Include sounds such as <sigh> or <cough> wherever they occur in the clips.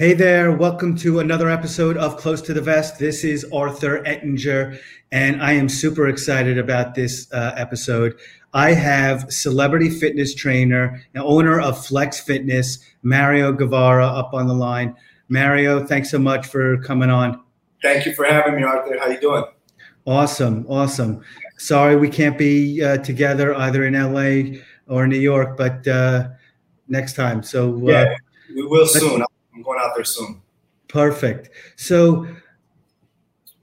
Hey there, welcome to another episode of Close to the Vest. This is Arthur Ettinger, and I am super excited about this uh, episode. I have celebrity fitness trainer and owner of Flex Fitness, Mario Guevara, up on the line. Mario, thanks so much for coming on. Thank you for having me, Arthur. How you doing? Awesome, awesome. Sorry we can't be uh, together either in LA or New York, but uh, next time. So uh, yeah, we will soon. I'm going out there soon. Perfect. So,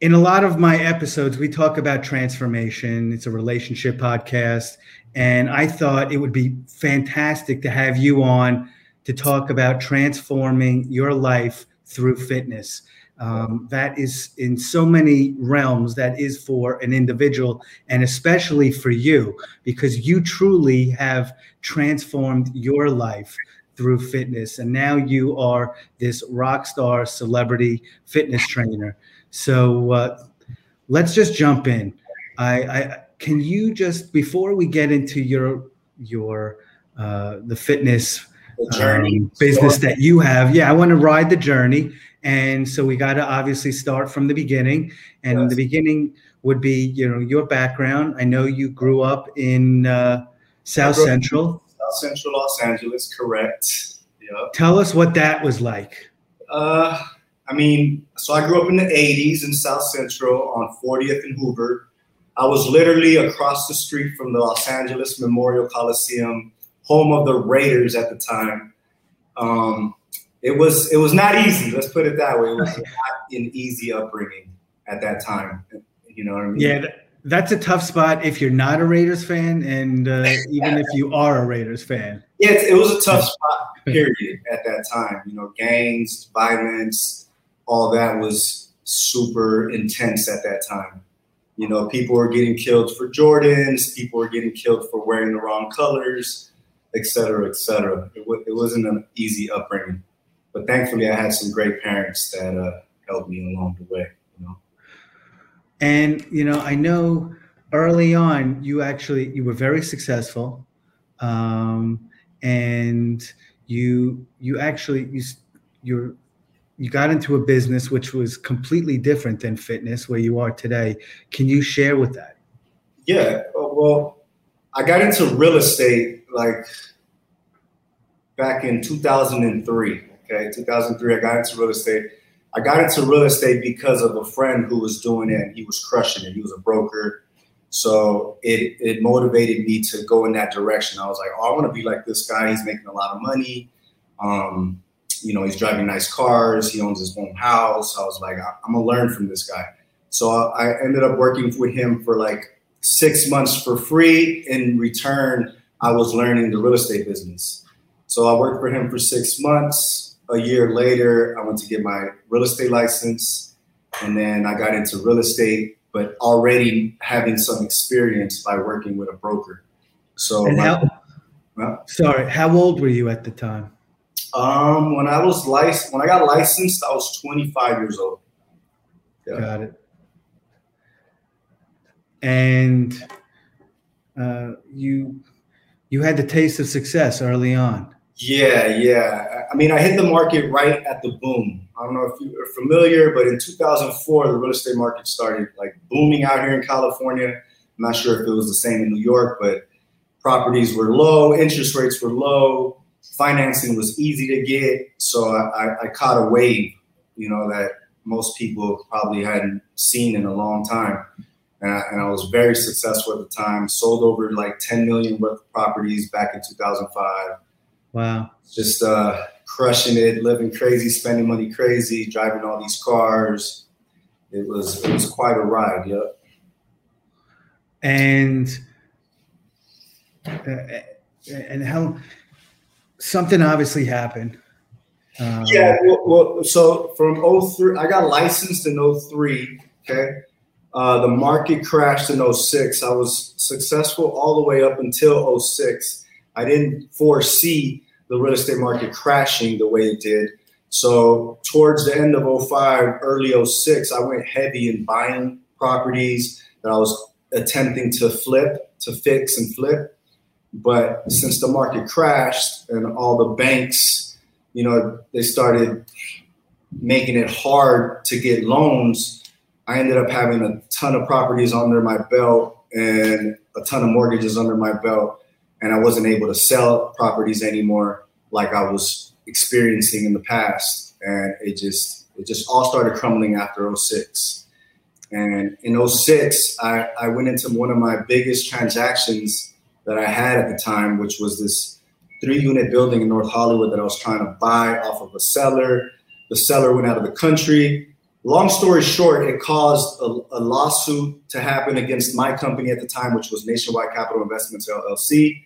in a lot of my episodes, we talk about transformation. It's a relationship podcast. And I thought it would be fantastic to have you on to talk about transforming your life through fitness. Um, that is in so many realms, that is for an individual and especially for you, because you truly have transformed your life through fitness. And now you are this rock star celebrity fitness trainer. So uh, let's just jump in. I, I, can you just before we get into your your uh, the fitness the um, business that you have, yeah, I want to ride the journey. And so we got to obviously start from the beginning. And yes. the beginning would be, you know, your background. I know you grew up in uh, South Central. Central Los Angeles, correct. Yep. Tell us what that was like. Uh, I mean, so I grew up in the 80s in South Central on 40th and Hoover. I was literally across the street from the Los Angeles Memorial Coliseum, home of the Raiders at the time. Um, it was it was not easy. Let's put it that way. It was not an easy upbringing at that time. You know what I mean? Yeah, that's a tough spot if you're not a Raiders fan, and uh, <laughs> even if you are a Raiders fan. Yeah, it was a tough spot. Period. At that time, you know, gangs, violence, all that was super intense at that time. You know, people were getting killed for Jordans. People were getting killed for wearing the wrong colors, et cetera, et cetera. It, w- it wasn't an easy upbringing, but thankfully, I had some great parents that uh, helped me along the way. And you know, I know early on you actually you were very successful, um, and you you actually you you you got into a business which was completely different than fitness where you are today. Can you share with that? Yeah, well, I got into real estate like back in 2003. Okay, 2003, I got into real estate I got into real estate because of a friend who was doing it and he was crushing it. He was a broker. So it, it motivated me to go in that direction. I was like, oh, I want to be like this guy. He's making a lot of money. Um, you know, he's driving nice cars. He owns his own house. I was like, I'm going to learn from this guy. So I ended up working with him for like six months for free. In return, I was learning the real estate business. So I worked for him for six months a year later, I went to get my real estate license, and then I got into real estate, but already having some experience by working with a broker. So, and how, uh, sorry, how old were you at the time? Um, when I was licensed, when I got licensed, I was 25 years old. Yeah. Got it. And uh, you you had the taste of success early on. Yeah, yeah. I mean, I hit the market right at the boom. I don't know if you're familiar, but in 2004, the real estate market started like booming out here in California. I'm not sure if it was the same in New York, but properties were low, interest rates were low, financing was easy to get. So I, I caught a wave, you know, that most people probably hadn't seen in a long time. And I, and I was very successful at the time. Sold over like 10 million worth of properties back in 2005 Wow. Just uh, crushing it, living crazy, spending money crazy, driving all these cars. It was it was quite a ride. Yep. And uh, and how something obviously happened. Um, yeah, well, well, so from 03, I got licensed in 03. Okay. Uh, the market crashed in 06. I was successful all the way up until 06. I didn't foresee the real estate market crashing the way it did. So towards the end of 05, early 06, I went heavy in buying properties that I was attempting to flip, to fix and flip. But since the market crashed and all the banks, you know, they started making it hard to get loans, I ended up having a ton of properties under my belt and a ton of mortgages under my belt. And I wasn't able to sell properties anymore like I was experiencing in the past. And it just it just all started crumbling after 06. And in 06, I, I went into one of my biggest transactions that I had at the time, which was this three unit building in North Hollywood that I was trying to buy off of a seller. The seller went out of the country. Long story short, it caused a, a lawsuit to happen against my company at the time, which was Nationwide Capital Investments LLC.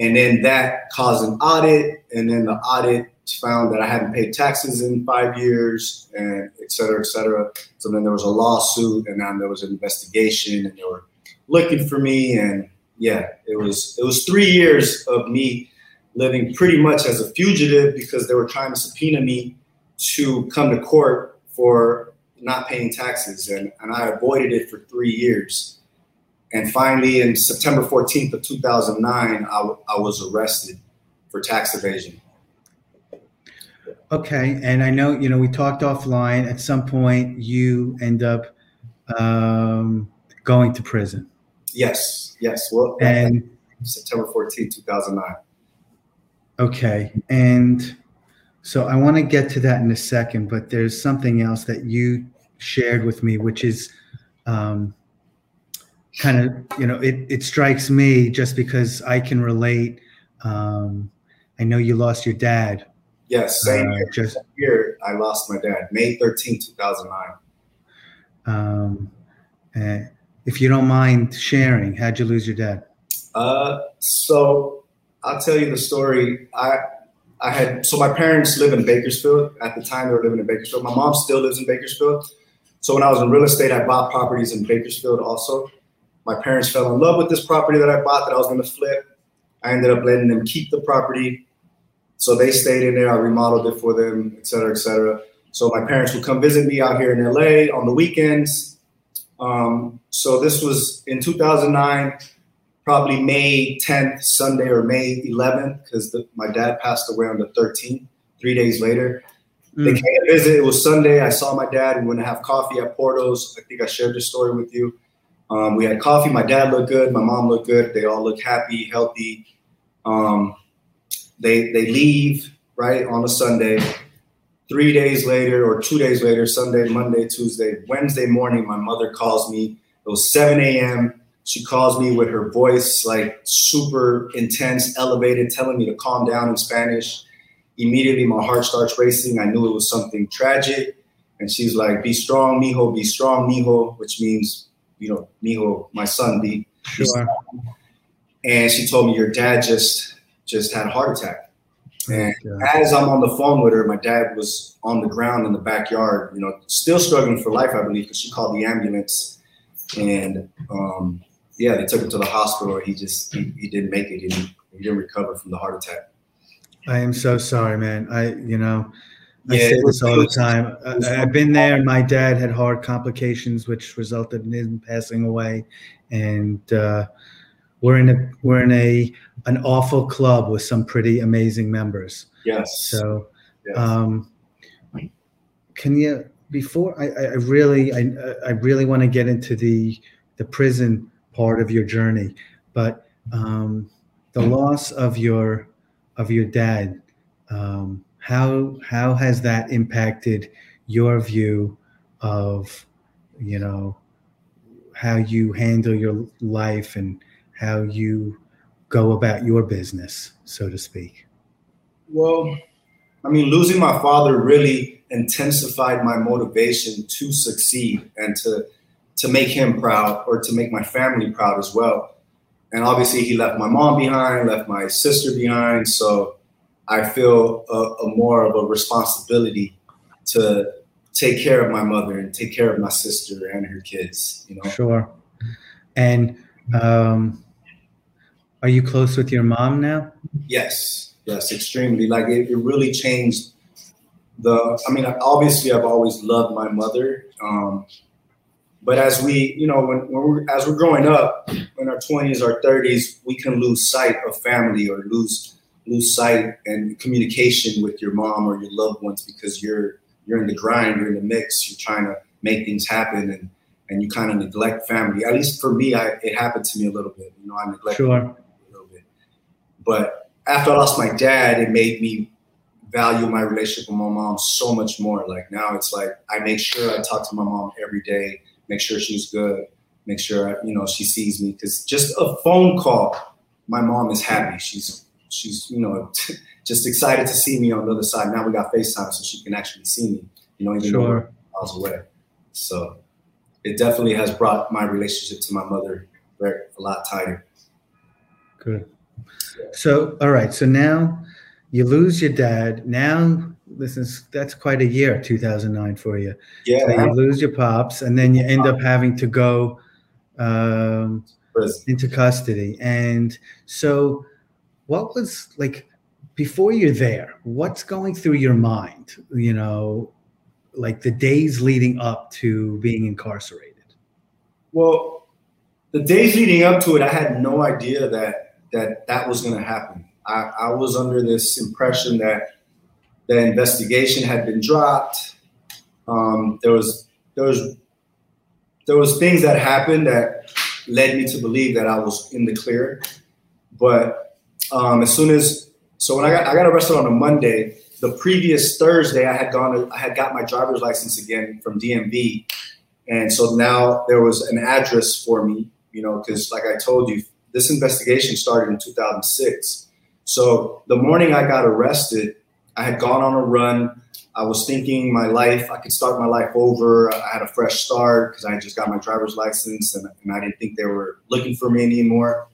And then that caused an audit. And then the audit found that I hadn't paid taxes in five years and et cetera, et cetera. So then there was a lawsuit and then there was an investigation and they were looking for me. And yeah, it was, it was three years of me living pretty much as a fugitive because they were trying to subpoena me to come to court for not paying taxes. And, and I avoided it for three years. And finally, in September 14th of 2009, I, w- I was arrested for tax evasion. Okay, and I know you know we talked offline. At some point, you end up um, going to prison. Yes, yes. Well, and September 14th, 2009. Okay, and so I want to get to that in a second, but there's something else that you shared with me, which is um, kind of, you know, it, it strikes me just because I can relate. Um, I know you lost your dad. Yes, same uh, year. Just, year I lost my dad, May 13, 2009. Um, uh, if you don't mind sharing, how'd you lose your dad? Uh, so I'll tell you the story. I I had so my parents live in Bakersfield. At the time, they were living in Bakersfield. My mom still lives in Bakersfield. So when I was in real estate, I bought properties in Bakersfield also. My parents fell in love with this property that I bought that I was going to flip. I ended up letting them keep the property. So they stayed in there. I remodeled it for them, et cetera, et cetera. So my parents would come visit me out here in LA on the weekends. Um, so this was in 2009 probably May 10th, Sunday, or May 11th, because my dad passed away on the 13th, three days later. Mm. They came to visit. It was Sunday. I saw my dad. We went to have coffee at Porto's. I think I shared this story with you. Um, we had coffee. My dad looked good. My mom looked good. They all look happy, healthy. Um, they they leave right on a Sunday. Three days later, or two days later, Sunday, Monday, Tuesday, Wednesday morning, my mother calls me. It was 7 a.m. She calls me with her voice like super intense, elevated, telling me to calm down in Spanish. Immediately, my heart starts racing. I knew it was something tragic. And she's like, Be strong, mijo, be strong, mijo, which means, you know, mijo, my son, be. Sure. And she told me, Your dad just just had a heart attack. And as I'm on the phone with her, my dad was on the ground in the backyard, you know, still struggling for life, I believe, because she called the ambulance. And um, yeah, they took him to the hospital. He just he, he didn't make it. He didn't, he didn't recover from the heart attack. I am so sorry, man. I you know I yeah, say this all the time. I, have been there. and My dad had heart complications, which resulted in him passing away, and uh, we're in a we're in a an awful club with some pretty amazing members. Yes. So, yes. Um, can you before I, I really I I really want to get into the the prison part of your journey. But um, the loss of your of your dad, um, how how has that impacted your view of you know how you handle your life and how you go about your business, so to speak? Well, I mean, losing my father really intensified my motivation to succeed and to to make him proud or to make my family proud as well. And obviously, he left my mom behind, left my sister behind. So I feel a, a more of a responsibility to take care of my mother and take care of my sister and her kids. You know. Sure. And um, are you close with your mom now? Yes. Yes, extremely. Like it, it really changed the. I mean, obviously, I've always loved my mother. Um, but as we, you know, when, when we're, as we're growing up in our 20s or 30s, we can lose sight of family or lose lose sight and communication with your mom or your loved ones because you're you're in the grind, you're in the mix, you're trying to make things happen, and and you kind of neglect family. At least for me, I, it happened to me a little bit. You know, I neglected sure. a little bit. But after I lost my dad, it made me value my relationship with my mom so much more. Like now, it's like I make sure I talk to my mom every day, make sure she's good, make sure you know she sees me. Because just a phone call, my mom is happy. She's she's you know <laughs> just excited to see me on the other side. Now we got FaceTime, so she can actually see me. You know, even sure. though I was away. So it definitely has brought my relationship to my mother very, a lot tighter. Good. So, all right. So now you lose your dad. Now, this is that's quite a year, 2009 for you. Yeah. So you lose your pops, and then you end up having to go um, into custody. And so, what was like before you're there? What's going through your mind? You know, like the days leading up to being incarcerated? Well, the days leading up to it, I had no idea that that that was going to happen. I, I was under this impression that the investigation had been dropped. Um, there was there was there was things that happened that led me to believe that I was in the clear. But um, as soon as so when I got I got arrested on a Monday, the previous Thursday, I had gone, I had got my driver's license again from DMV, and so now there was an address for me, you know, because like I told you, this investigation started in 2006. So the morning I got arrested, I had gone on a run. I was thinking my life, I could start my life over. I had a fresh start because I just got my driver's license and, and, I didn't think they were looking for me anymore.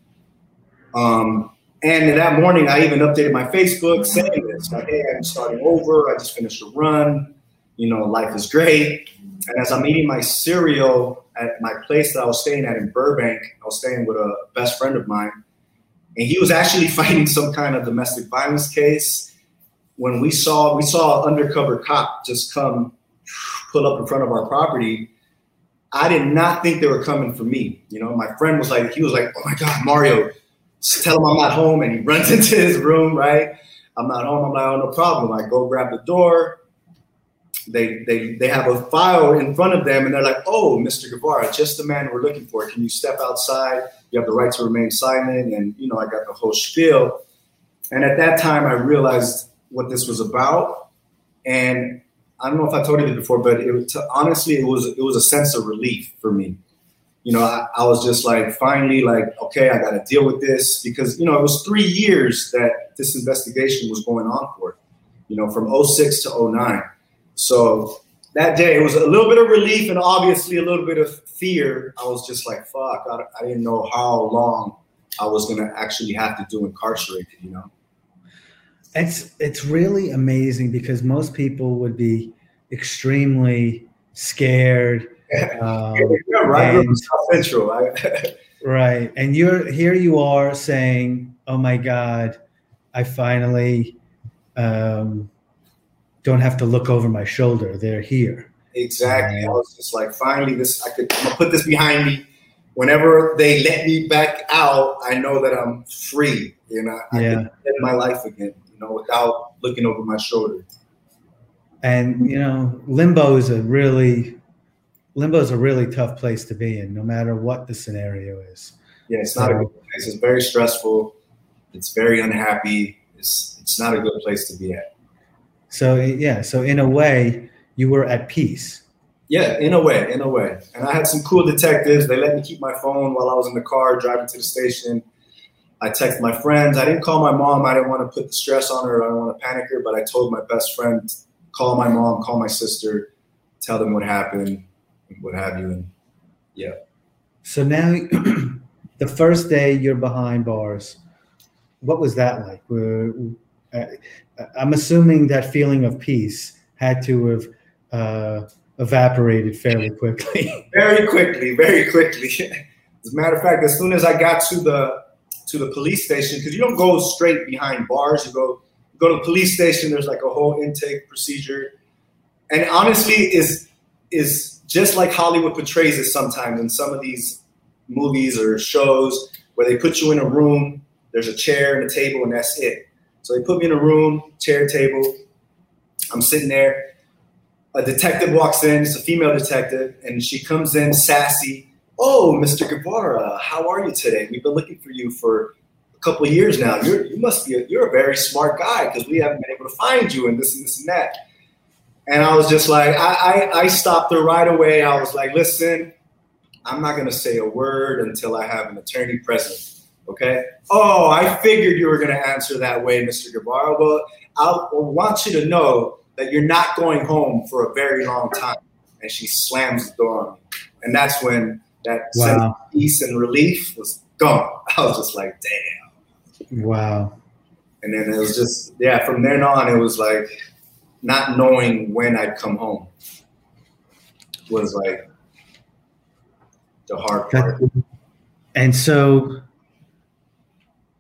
Um, and that morning, I even updated my Facebook saying this, like, hey, I'm starting over. I just finished a run. You know, life is great. And as I'm eating my cereal at my place that I was staying at in Burbank, I was staying with a best friend of mine. And he was actually <laughs> fighting some kind of domestic violence case. When we saw we saw an undercover cop just come pull up in front of our property, I did not think they were coming for me. You know, my friend was like, he was like, "Oh my God, Mario, tell him I'm not home, and he <laughs> runs into his room. Right, I'm not home. I'm like, oh, no problem. I go grab the door. They they they have a file in front of them, and they're like, oh, Mr. Guevara, just the man we're looking for. Can you step outside? You have the right to remain silent, and you know, I got the whole spiel. And at that time, I realized what this was about, and I don't know if I told you before, but it, honestly, it was it was a sense of relief for me you know, I, I, was just like, finally, like, okay, I got to deal with this because, you know, it was three years that this investigation was going on for, you know, from 06 to 09. So that day, it was a little bit of relief and obviously a little bit of fear. I was just like, fuck, I, I didn't know how long I was going to actually have to do incarcerated, you know? It's, it's really amazing because most people would be extremely scared <laughs> um, right, and, Central. <laughs> right, and you're here. You are saying, "Oh my God, I finally um, don't have to look over my shoulder. They're here." Exactly. I was just like, finally, this I could put this behind me. Whenever they let me back out, I know that I'm free. You know, I yeah. can live my life again. Know, without looking over my shoulder. And you know, limbo is a really limbo is a really tough place to be in, no matter what the scenario is. Yeah, it's so, not a good place. It's very stressful. It's very unhappy. It's it's not a good place to be at. So yeah, so in a way, you were at peace. Yeah, in a way, in a way. And I had some cool detectives. They let me keep my phone while I was in the car driving to the station. I texted my friends. I didn't call my mom. I didn't want to put the stress on her. I don't want to panic her. But I told my best friend, call my mom, call my sister, tell them what happened what have you. And yeah. So now, <clears throat> the first day you're behind bars, what was that like? Uh, I'm assuming that feeling of peace had to have uh, evaporated fairly quickly. <laughs> very quickly, very quickly. <laughs> As a matter of fact, as soon as I got to the to the police station, because you don't go straight behind bars, you go you go to the police station. There's like a whole intake procedure, and honestly, is is just like Hollywood portrays it sometimes in some of these movies or shows where they put you in a room, there's a chair and a table, and that's it. So they put me in a room, chair, table. I'm sitting there. a detective walks in, it's a female detective, and she comes in sassy. Oh, Mr. Guevara, how are you today? We've been looking for you for a couple years now. You're, you must be, a, you're a very smart guy because we haven't been able to find you and this and this and that. And I was just like, I, I, I stopped her right away. I was like, listen, I'm not going to say a word until I have an attorney present. Okay. Oh, I figured you were going to answer that way, Mr. Guevara. Well, I want you to know that you're not going home for a very long time. And she slams the door on me. And that's when that wow. sense of peace and relief was gone. <laughs> I was just like, damn. Wow. And then it was just, yeah, from then on, it was like not knowing when I'd come home was like the hard part. And so,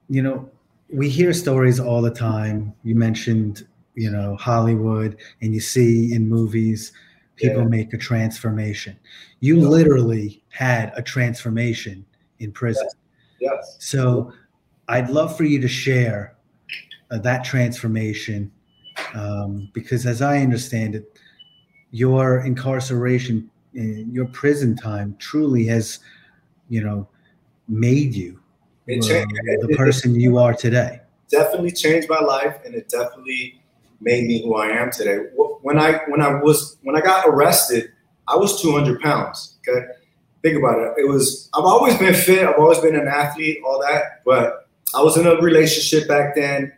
you know, we hear stories all the time. You mentioned you know Hollywood and you see in movies people yeah. make a transformation. You yeah. literally had a transformation in prison. Yes. yes. So I'd love for you to share uh, that transformation um, because, as I understand it, your incarceration, uh, your prison time, truly has, you know, made you uh, the person you are today. Definitely changed my life, and it definitely made me who I am today. When I when I was when I got arrested, I was 200 pounds. Okay, think about it. It was I've always been fit. I've always been an athlete, all that. But I was in a relationship back then.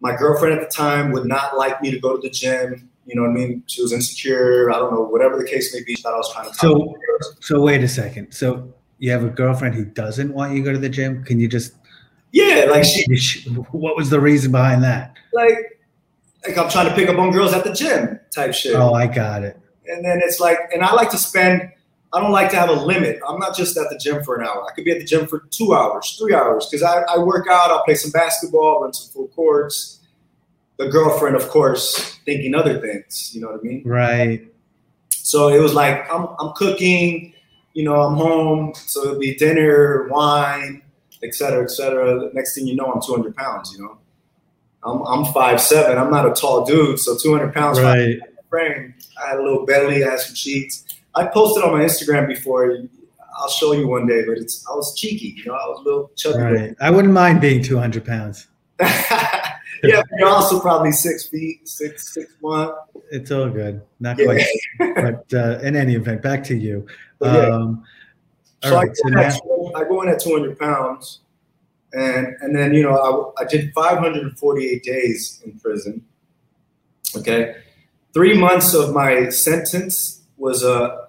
My girlfriend at the time would not like me to go to the gym. You know what I mean? She was insecure. I don't know, whatever the case may be. She thought I was trying to. So, so wait a second. So you have a girlfriend who doesn't want you to go to the gym? Can you just? Yeah, like she. What was the reason behind that? Like like I'm trying to pick up on girls at the gym type shit. Oh, I got it. And then it's like, and I like to spend. I don't like to have a limit. I'm not just at the gym for an hour. I could be at the gym for two hours, three hours, because I, I work out. I'll play some basketball, run some full courts. The girlfriend, of course, thinking other things. You know what I mean? Right. So it was like I'm I'm cooking. You know, I'm home. So it'll be dinner, wine, et cetera, et cetera. Next thing you know, I'm 200 pounds. You know. I'm I'm five seven. I'm not a tall dude, so 200 pounds right. frame. I had a little belly, I had some cheeks. I posted on my Instagram before. I'll show you one day, but it's I was cheeky, you know. I was a little chubby. Right. I wouldn't mind being 200 pounds. <laughs> yeah, you're also probably six feet, six six one. It's all good. Not yeah. quite. <laughs> but uh, in any event, back to you. Um, so, right, I, so now, I go in at 200 pounds and and then you know I, I did 548 days in prison. Okay, three months of my sentence was a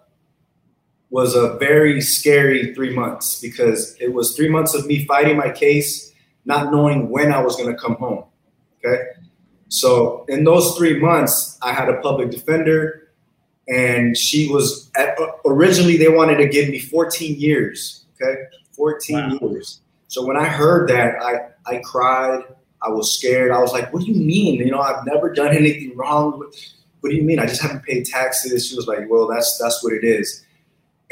was a very scary three months because it was three months of me fighting my case, not knowing when I was going to come home. Okay, so in those three months, I had a public defender, and she was at, originally they wanted to give me 14 years. Okay, 14 wow. years so when I heard that, I, I cried. I was scared. I was like, what do you mean? You know, I've never done anything wrong. What, do you mean? I just haven't paid taxes. She was like, well, that's that's what it is.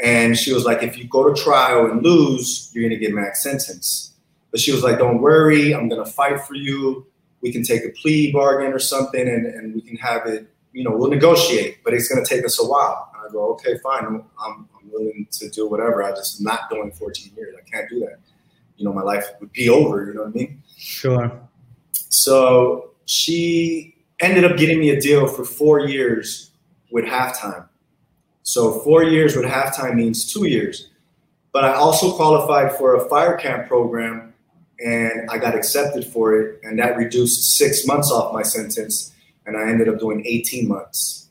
And she was like, if you go to trial and lose, you're gonna get max sentence. But she was like, don't worry, I'm gonna fight for you. We can take a plea bargain or something and, and we can have it, you know, we'll negotiate, but it's gonna take us a while. And I go, okay, fine, I'm, I'm willing to do whatever. I'm just not doing 14 years. I can't do that you know, my life would be over. You know what I mean? Sure. So she ended up getting me a deal for four years with halftime. So four years with halftime means two years. But I also qualified for a fire camp program and I got accepted for it. And that reduced six months off my sentence. And I ended up doing 18 months.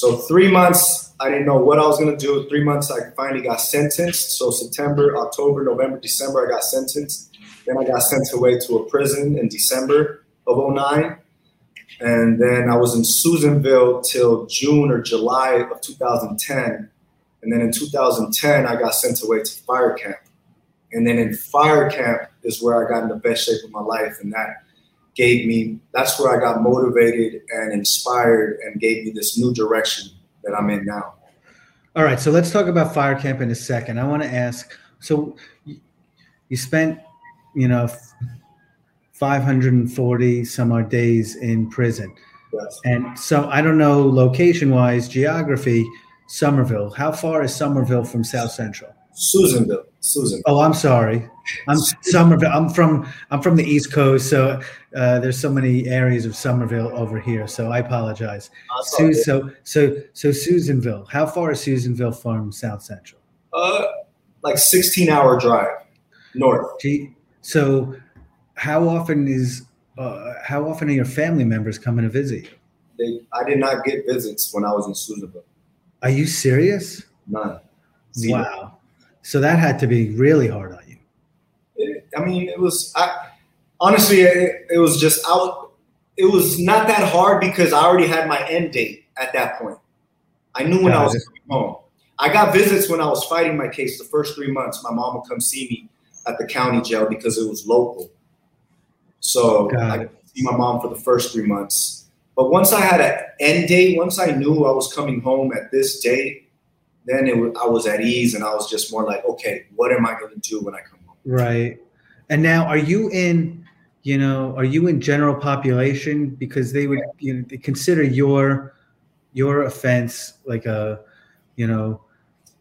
So three months I didn't know what I was to do. Three months, I finally got sentenced. So September, October, November, December, I got sentenced. Then I got sent away to a prison in December of 09. And then I was in Susanville till June or July of 2010. And then in 2010, I got sent away to fire camp. And then in fire camp is where I got in the best shape of my life. And that gave me, that's where I got motivated and inspired and gave me this new direction that I'm in now. All right, so let's talk about fire camp in a second. I want to ask. So, you spent, you know, 540 some odd days in prison. Yes. And so I don't know location wise, geography, Somerville. How far is Somerville from South Central? Susanville. Susan. Oh, I'm sorry. I'm Somerville. I'm from I'm from the East Coast, so uh, there's so many areas of Somerville over here. So I apologize. Su- so so so Susanville. How far is Susanville from South Central? Uh, like 16 hour drive north. Gee, so how often is uh, how often are your family members coming to visit you? They, I did not get visits when I was in Susanville. Are you serious? None. Zero. Wow. So that had to be really hard on you. It- I mean, it was. I honestly, it, it was just out. It was not that hard because I already had my end date at that point. I knew when I was coming home. I got visits when I was fighting my case the first three months. My mom would come see me at the county jail because it was local. So Got I to see my mom for the first three months. But once I had an end date, once I knew I was coming home at this date, then it I was at ease and I was just more like, okay, what am I going to do when I come home? Right. And now are you in, you know, are you in general population because they would you know they consider your your offense like a, you know,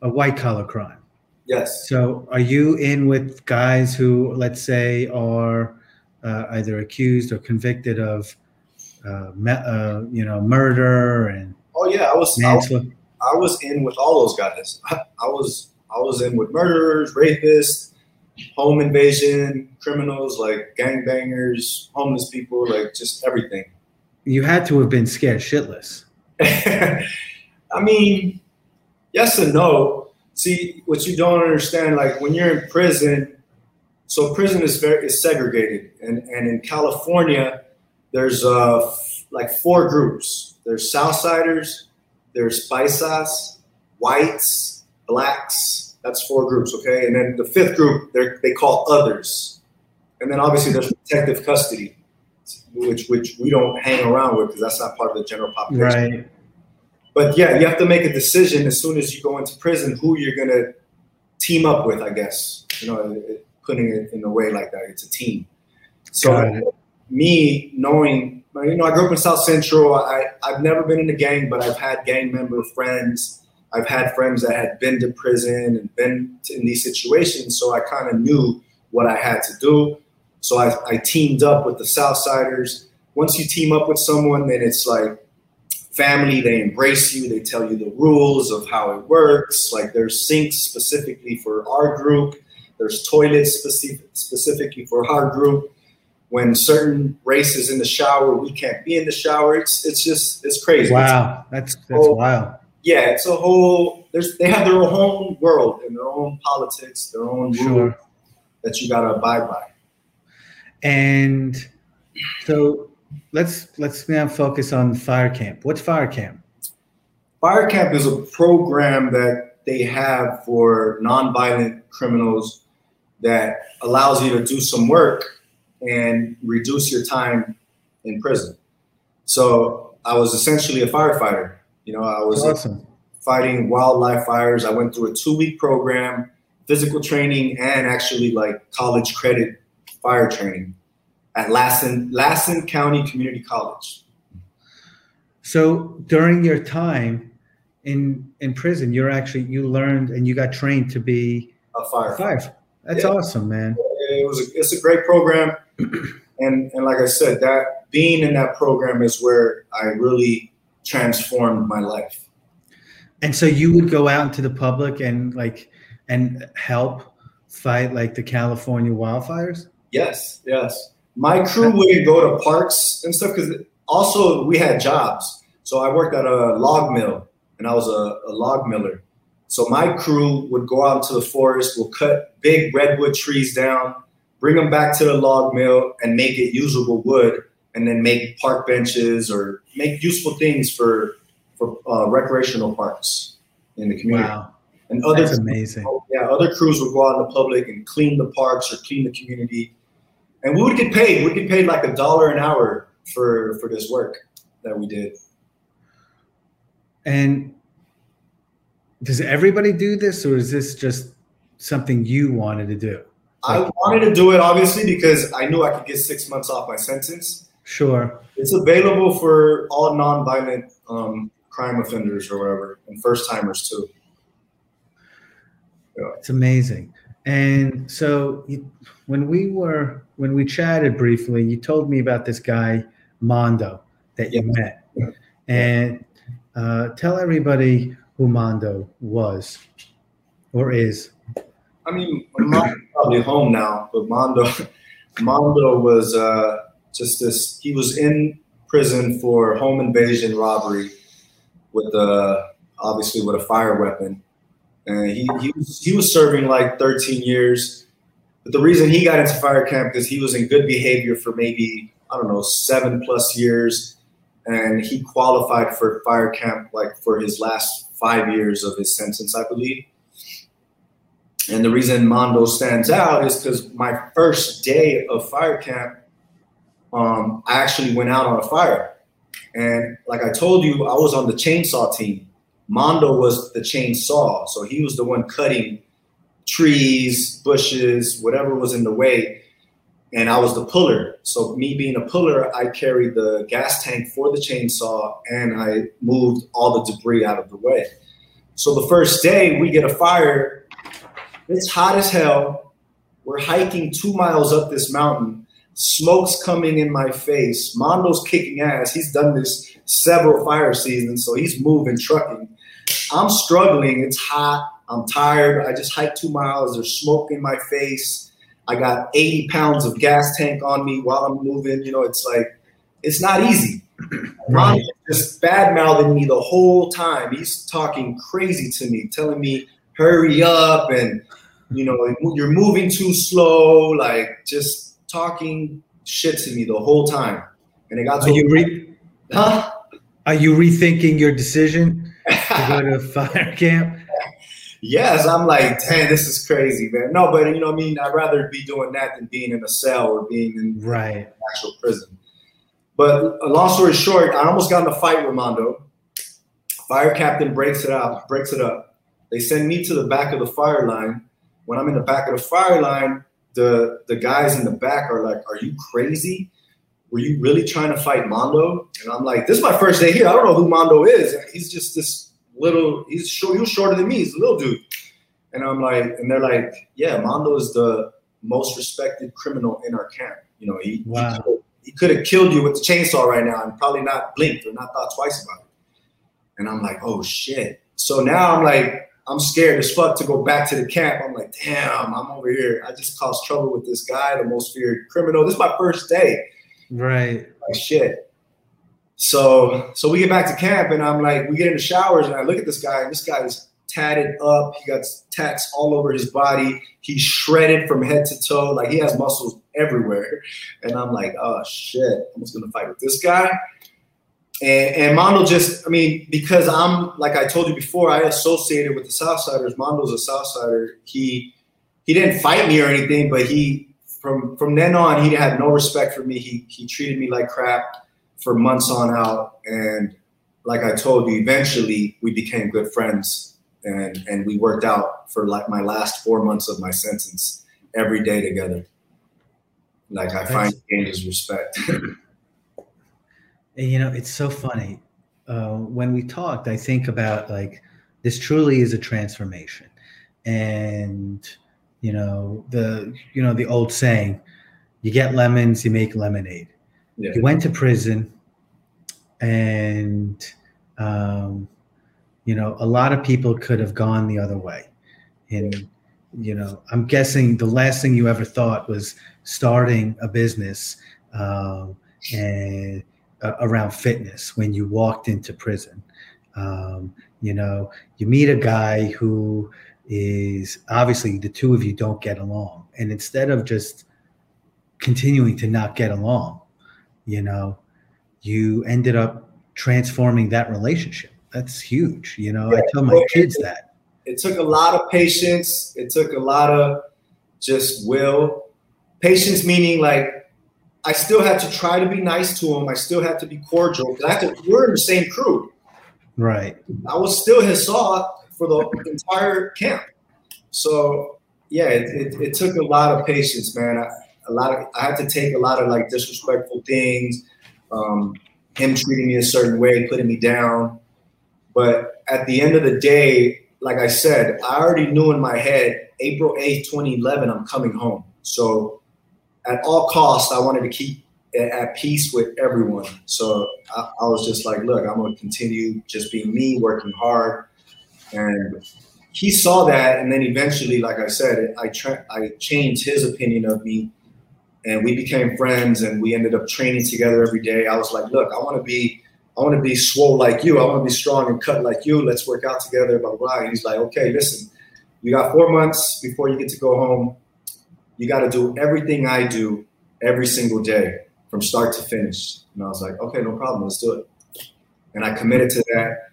a white collar crime. Yes. So are you in with guys who let's say are uh, either accused or convicted of uh, me- uh, you know, murder and Oh yeah, I was I, was- manslaughter? I was in with all those guys. I, <laughs> I was I was in with murderers, rapists, home invasion, criminals like gangbangers, homeless people, like just everything. You had to have been scared shitless. <laughs> I mean, yes and no. See, what you don't understand, like when you're in prison, so prison is very is segregated, and and in California, there's uh like four groups. There's Southsiders, there's Paisas, whites, blacks. That's four groups, okay. And then the fifth group, they they call others, and then obviously there's protective custody, which which we don't hang around with because that's not part of the general population Right. but yeah, you have to make a decision as soon as you go into prison who you're gonna team up with. I guess you know, putting it in a way like that, it's a team. So me knowing, you know, I grew up in South Central. I I've never been in a gang, but I've had gang member friends. I've had friends that had been to prison and been in these situations, so I kind of knew what I had to do. So I, I teamed up with the Southsiders. Once you team up with someone, then it's like family. They embrace you. They tell you the rules of how it works. Like there's sinks specifically for our group. There's toilets specific, specifically for our group. When certain races in the shower, we can't be in the shower. It's it's just it's crazy. Wow. That's that's Oh. wild. Yeah, it's a whole. There's they have their own world and their own politics, their own Sure. that you gotta abide by. And so let's let's now focus on fire camp. What's fire camp? Fire Camp is a program that they have for nonviolent criminals that allows you to do some work and reduce your time in prison. So I was essentially a firefighter. You know, I was awesome. fighting wildlife fires. I went through a two week program, physical training, and actually like college credit fire training at Lassen, Lassen County Community College. So during your time in in prison, you're actually you learned and you got trained to be A firefighter. five. That's Yeah. awesome, man. it was a, it's a great program <clears throat> and and like i said that being in that program is where i really transformed my life. And so you would go out into the public and like and help fight like the California wildfires? yes yes. My crew wouldn't go to parks and stuff because also we had jobs. So i worked at a log mill and i was a, a log miller. So my crew would go out into the forest we'll cut big redwood trees down bring them back to the log mill and make it usable wood and then make park benches or make useful things for for uh, recreational parks in the community. Wow. And other That's amazing. yeah, other crews would go out in the public and clean the parks or clean the community. And we would get paid. We'd get paid like a dollar an hour for for this work that we did. And does everybody do this or is this just something you wanted to do? I wanted to do it obviously because I knew I could get six months off my sentence. Sure. It's available for all non-violent um, crime offenders or whatever, and first timers too. Yeah. It's amazing. And so you, when we were when we chatted briefly, you told me about this guy Mondo that you yeah. met, and uh, tell everybody who Mondo was or is. I mean, Mondo's probably home now, but Mondo, <laughs> Mondo was uh, just this. He was in prison for home invasion robbery with a obviously with a fire weapon, and he he was, he was serving like 13 years. But the reason he got into fire camp is he was in good behavior for maybe I don't know seven plus years, and he qualified for fire camp like for his last five years of his sentence, I believe. And the reason Mondo stands out is because my first day of fire camp, um, I actually went out on a fire. And like I told you, I was on the chainsaw team. Mondo was the chainsaw. So he was the one cutting trees, bushes, whatever was in the way. And I was the puller. So, me being a puller, I carried the gas tank for the chainsaw and I moved all the debris out of the way. So, the first day we get a fire it's hot as hell. We're hiking two miles up this mountain. Smoke's coming in my face. Mondo's kicking ass. He's done this several fire seasons, so he's moving, trucking. I'm struggling. It's hot. I'm tired. I just hiked two miles. There's smoke in my face. I got 80 pounds of gas tank on me while I'm moving. You know, it's like, it's not easy. <clears throat> Right. just bad mouthing me the whole time. He's talking crazy to me, telling me, hurry up and you know, you're moving too slow, like just talking shit to me the whole time. And it got to Are you re- <laughs> huh? Are you rethinking your decision to go to <laughs> <laughs> fire camp? Yes, I'm like, damn, this is crazy, man. No, but you know, I mean, I'd rather be doing that than being in a cell or being in right actual prison. But a long story short, I almost got in a fight with Mondo. Fire captain breaks it up, breaks it up. They send me to the back of the fire line when I'm in the back of the fire line, the the guys in the back are like, "Are you crazy? Were you really trying to fight Mondo?" And I'm like, "This is my first day here. I don't know who Mondo is. He's just this little. He's short. He was shorter than me. He's a little dude." And I'm like, and they're like, "Yeah, Mondo is the most respected criminal in our camp. You know, he wow. he could have killed you with the chainsaw right now and probably not blinked or not thought twice about it." And I'm like, "Oh shit." So now I'm like, I'm scared as fuck to go back to the camp. I'm like, damn, I'm over here. I just caused trouble with this guy, the most feared criminal. This is my first day. Right. Like shit. So so we get back to camp and I'm like, we get in the showers and I look at this guy and this guy is tatted up. He got tats all over his body. He's shredded from head to toe. Like he has muscles everywhere. And I'm like, oh shit, I'm just gonna fight with this guy. And, and Mondo just, I mean, because I'm like I told you before, I associated with the Southsiders. Mondo's a Southsider. He he didn't fight me or anything, but he from from then on he had no respect for me. He he treated me like crap for months on out. And like I told you, eventually we became good friends and and we worked out for like my last four months of my sentence every day together. Like I finally gained his respect. <laughs> you know, it's so funny. Uh, when we talked, I think about like this truly is a transformation, and you know the you know the old saying, you get lemons, you make lemonade. Yeah. You went to prison, and um, you know a lot of people could have gone the other way, and you know I'm guessing the last thing you ever thought was starting a business um, and uh, around fitness when you walked into prison. Um, you know, you meet a guy who is obviously the two of you don't get along, and instead of just continuing to not get along, you know, you ended up transforming that relationship. That's huge. You know, yeah, I tell my kids that. It took a lot of patience. It took a lot of just will. Patience meaning like I still had to try to be nice to him. I still had to be cordial. To, we're in the same crew. Right. I was still his saw for the entire camp. So yeah, it, it, it took a lot of patience, man. I, a lot of I had to take a lot of like disrespectful things. um, him treating me a certain way, putting me down. But at the end of the day, like I said, I already knew in my head, April 8th, 2011, I'm coming home. So at all costs, I wanted to keep at peace with everyone. So I, I was just like, look, I'm going to continue just being me, working hard. And he saw that. And then eventually, like I said, I, tra- I changed his opinion of me and we became friends and we ended up training together every day. I was like, look, I want to be, I want to be swole like you. I want to be strong and cut like you. Let's work out together, blah, blah, blah. And he's like, okay, listen, you got four months before you get to go home. You got to do everything I do every single day from start to finish. And I was like, okay, no problem. Let's do it. And I committed to that.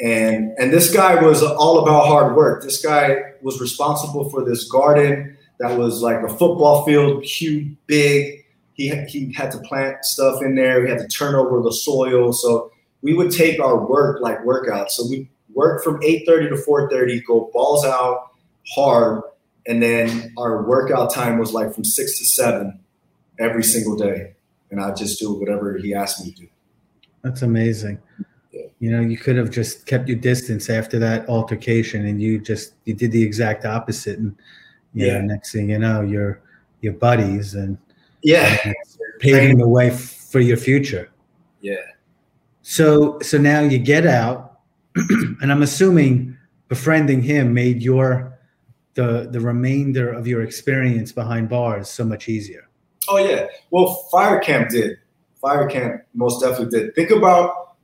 And, and this guy was all about hard work. This guy was responsible for this garden that was like a football field, huge, big. He, he had to plant stuff in there. We had to turn over the soil. So we would take our work like workouts. So we work from 8.30 to 4.30, go balls out hard. And then our workout time was like from 6 to 7 every single day. And I just do whatever he asked me to do. That's amazing. Yeah. You know, you could have just kept your distance after that altercation and you just you did the exact opposite and yeah. next thing you know, you're your buddies and yeah, and paving the way for your future. Yeah. So so now you get out, <clears throat> and I'm assuming befriending him made your the the remainder of your experience behind bars so much easier. Oh yeah. Well, fire camp did. Fire camp most definitely did. Think about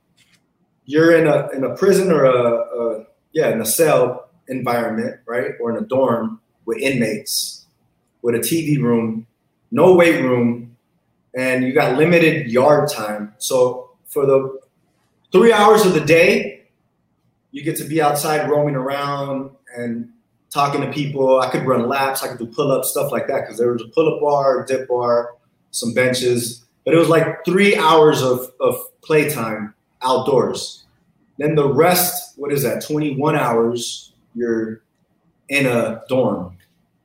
you're in a in a prison or a, a yeah in a cell environment, right, or in a dorm, with inmates, with a TV room, no weight room, and you got limited yard time. So for the three hours of the day, you get to be outside roaming around and talking to people. I could run laps, I could do pull ups, stuff like that, because there was a pull up bar, dip bar, some benches. But it was like three hours of, of playtime outdoors. Then the rest, what is that, 21 hours, you're in a dorm.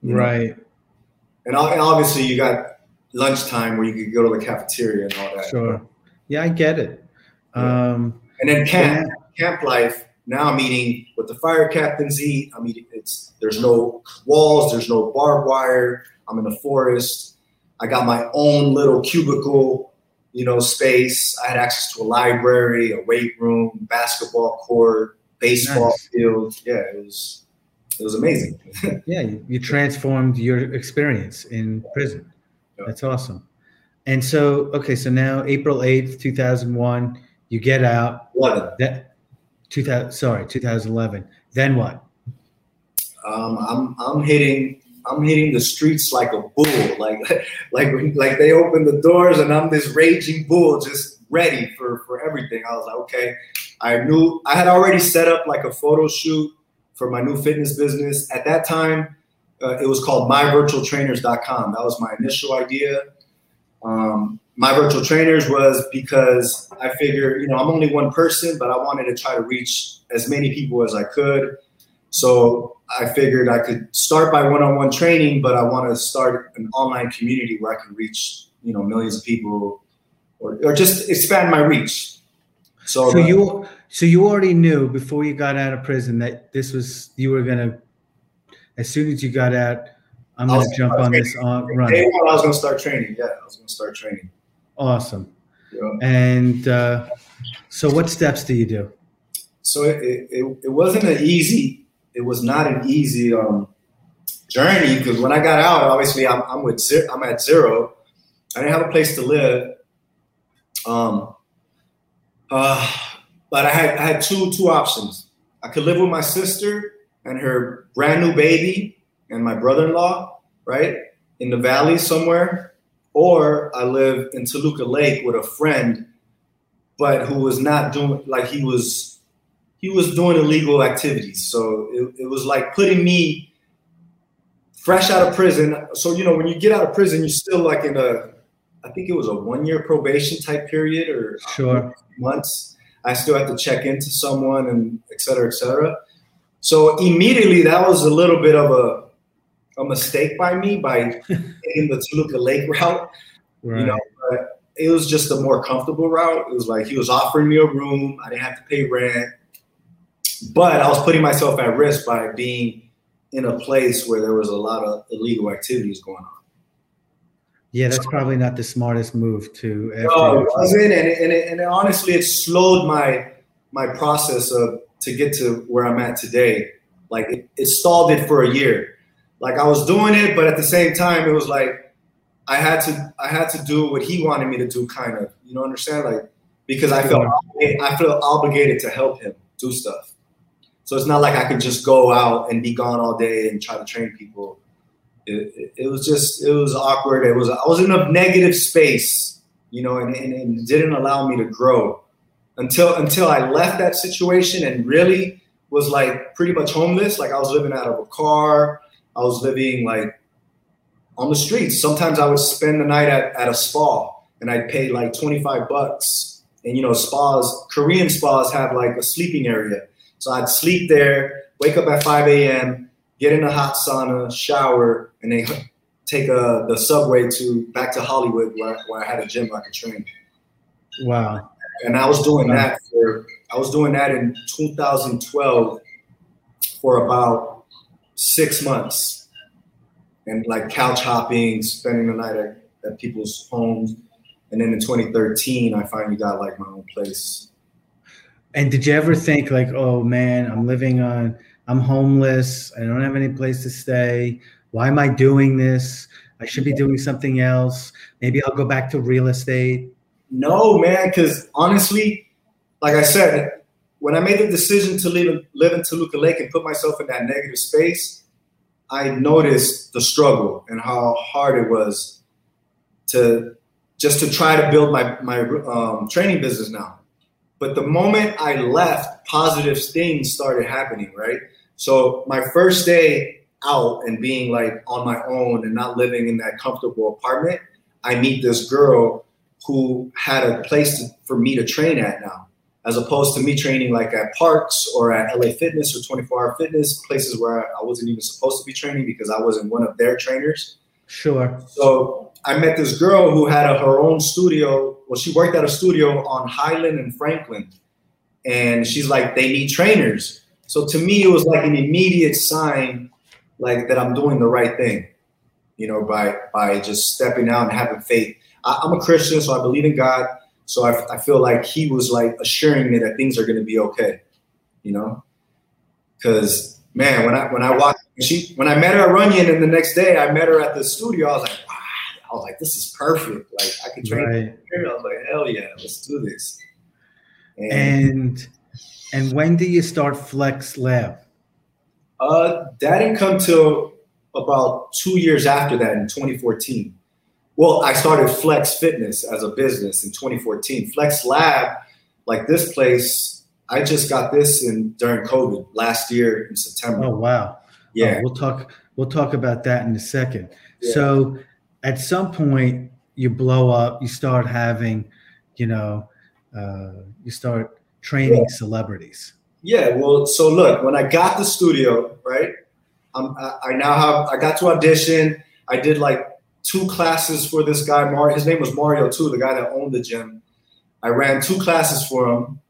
Right. And, and obviously you got lunchtime where you could go to the cafeteria and all that. Sure. Yeah, I get it. Yeah. Um, and then camp, yeah. camp life. Now I'm eating what the fire captains eat. I'm eating. It's there's no walls. There's no barbed wire. I'm in the forest. I got my own little cubicle, you know, space. I had access to a library, a weight room, basketball court, baseball nice. field. Yeah, it was it was amazing. <laughs> yeah, you, you, transformed your experience in prison. Yeah. That's awesome. And so, okay, so now April 8th, 2001, you get out. 11. That, 2000, sorry, 2011. Then what? Um, I'm, I'm hitting I'm hitting the streets like a bull, like <laughs> like like they open the doors and I'm this raging bull, just ready for for everything. I was like, okay, I knew I had already set up like a photo shoot for my new fitness business. At that time, uh, it was called myvirtualtrainers.com. That was my initial idea. Um, my virtual trainers was because I figured, you know, I'm only one person, but I wanted to try to reach as many people as I could. So I figured I could start by one-on-one training, but I want to start an online community where I can reach, you know, millions of people or, or just expand my reach. So, so the, you so you already knew before you got out of prison that this was you were gonna as soon as you got out, I'm gonna jump on training. this on run. I was gonna start training. Yeah, I was gonna start training. Awesome. Yeah. And uh, so, what steps do you do? So it, it, it wasn't an easy. It was not an easy um, journey because when I got out, obviously I'm, I'm with zero, I'm at zero. I didn't have a place to live. Um, uh, but I had I had two two options. I could live with my sister and her brand new baby and my brother-in-law, right, in the valley somewhere, or I live in Toluca Lake with a friend, but who was not doing like he was he was doing illegal activities. So it, it was like putting me fresh out of prison. So you know when you get out of prison, you're still like in a I think it was a one year probation type period or sure months. I still have to check into someone and et cetera, et cetera. So immediately that was a little bit of a, a mistake by me by taking the Toluca Lake route. Right. You know, but it was just a more comfortable route. It was like he was offering me a room. I didn't have to pay rent, but I was putting myself at risk by being in a place where there was a lot of illegal activities going on. Yeah, that's probably not the smartest move to. No, it wasn't, and it, and, it, and it, honestly, it slowed my my process of to get to where I'm at today. Like it, it stalled it for a year. Like I was doing it, but at the same time, it was like I had to I had to do what he wanted me to do, kind of. You know, understand? Like because I felt I felt obligated to help him do stuff. So it's not like I could just go out and be gone all day and try to train people. It, it, it was just it was awkward. It was I was in a negative space, you know, and, and, and it didn't allow me to grow until until I left that situation and really was like pretty much homeless. Like I was living out of a car. I was living like on the streets. Sometimes I would spend the night at, at a spa and I'd pay like 25 bucks. And you know, spas, Korean spas have like a sleeping area. So I'd sleep there, wake up at 5 a.m., get in a hot sauna, shower, and then take a, the subway to back to Hollywood where, where I had a gym I could train. Wow. And I was doing that for I was doing that in 2012 for about six months. And like couch hopping, spending the night at, at people's homes. And then in 2013, I finally got like my own place and did you ever think like, oh man, I'm living on, I'm homeless. I don't have any place to stay. Why am I doing this? I should be doing something else. Maybe I'll go back to real estate. No, man, because honestly, like I said, when I made the decision to live, live in Toluca Lake and put myself in that negative space, I noticed the struggle and how hard it was to just to try to build my my um, training business now. But the moment I left, positive things started happening, right? So my first day out and being like on my own and not living in that comfortable apartment, I meet this girl who had a place to, for me to train at now, as opposed to me training like at parks or at LA Fitness or 24 Hour Fitness, places where I wasn't even supposed to be training because I wasn't one of their trainers. Sure. So I met this girl who had a, her own studio. Well, she worked at a studio on Highland and Franklin, and she's like, they need trainers. So to me, it was like an immediate sign, like that I'm doing the right thing, you know, by by just stepping out and having faith. I, am a Christian, so I believe in God. So I, I feel like He was like assuring me that things are going to be okay, you know, because man, when I when I walked, she when I met her at Runyon, and the next day I met her at the studio, I was like, wow, I was like, this is perfect. Like I can train right. here. I was like, hell yeah, let's do this. And and, and when do you start Flex Lab? Uh, that didn't come till about two years after that in 2014. Well, I started Flex Fitness as a business in 2014. Flex Lab, like this place, I just got this in during COVID last year in September. Oh wow! Yeah, oh, we'll talk. We'll talk about that in a second. Yeah. So at some point you blow up, you start having, you know, uh, you start training yeah. celebrities. Yeah, well, so look, when I got the studio, right, I'm, I now have, I got to audition. I did like two classes for this guy, Mario. His name was Mario too, the guy that owned the gym. I ran two classes for him.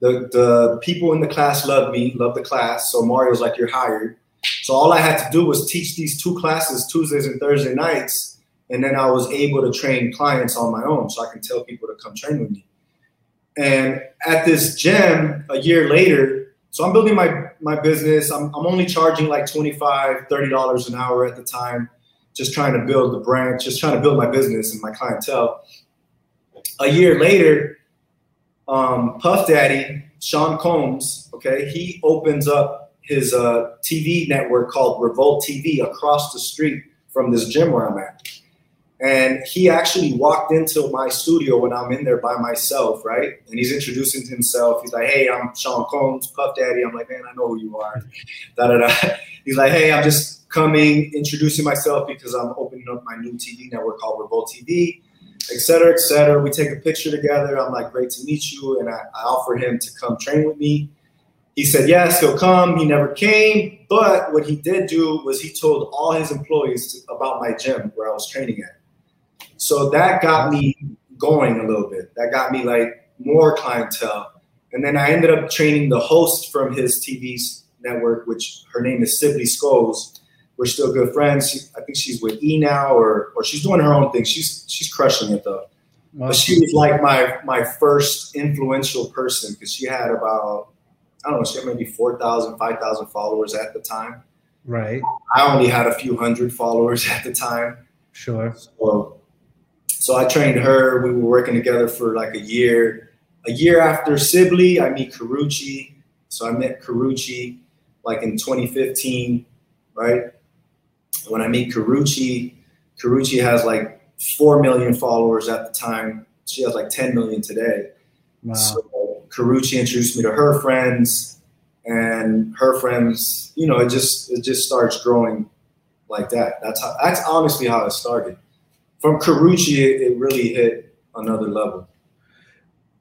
The the people in the class loved me, loved the class. So Mario's like, you're hired. So all I had to do was teach these two classes Tuesdays and Thursday nights and then I was able to train clients on my own, so I can tell people to come train with me. And at this gym, a year later, so I'm building my my business. I'm, I'm only charging like 25 $30 an hour at the time, just trying to build the brand, just trying to build my business and my clientele. A year later, um, Puff Daddy, Sean Combs, okay, he opens up his uh, TV network called Revolt TV across the street from this gym where I'm at. And he actually walked into my studio when I'm in there by myself, right? And he's introducing himself. He's like, "Hey, I'm Sean Combs, Puff Daddy." I'm like, "Man, I know who you are." <laughs> da da da. He's like, "Hey, I'm just coming, introducing myself because I'm opening up my new TV network called Revolt TV, et cetera, et cetera." We take a picture together. I'm like, "Great to meet you," and I, I offer him to come train with me. He said yes, he'll come. He never came, but what he did do was he told all his employees about my gym where I was training at. So that got me going a little bit. That got me like more clientele. And then I ended up training the host from his TV network, which her name is Sibley Scholes. We're still good friends. She, I think she's with E now, or or she's doing her own thing. She's she's crushing it though. Wow. But she was like my my first influential person because she had about I don't know, she had maybe 4,000, 5,000 followers at the time. Right. I only had a few hundred followers <laughs> at the time. Sure. So, so I trained her. We were working together for like a year. A year after Sibley, I meet Karrueche. So I met Karrueche like in 2015, right? When I meet Karrueche, Karrueche has like 4 million followers at the time. She has like 10 million today. Wow. So Karrueche introduced me to her friends and her friends, you know, it just it just starts growing like that. That's how that's honestly how it started. From Karrueche, it, really hit another level.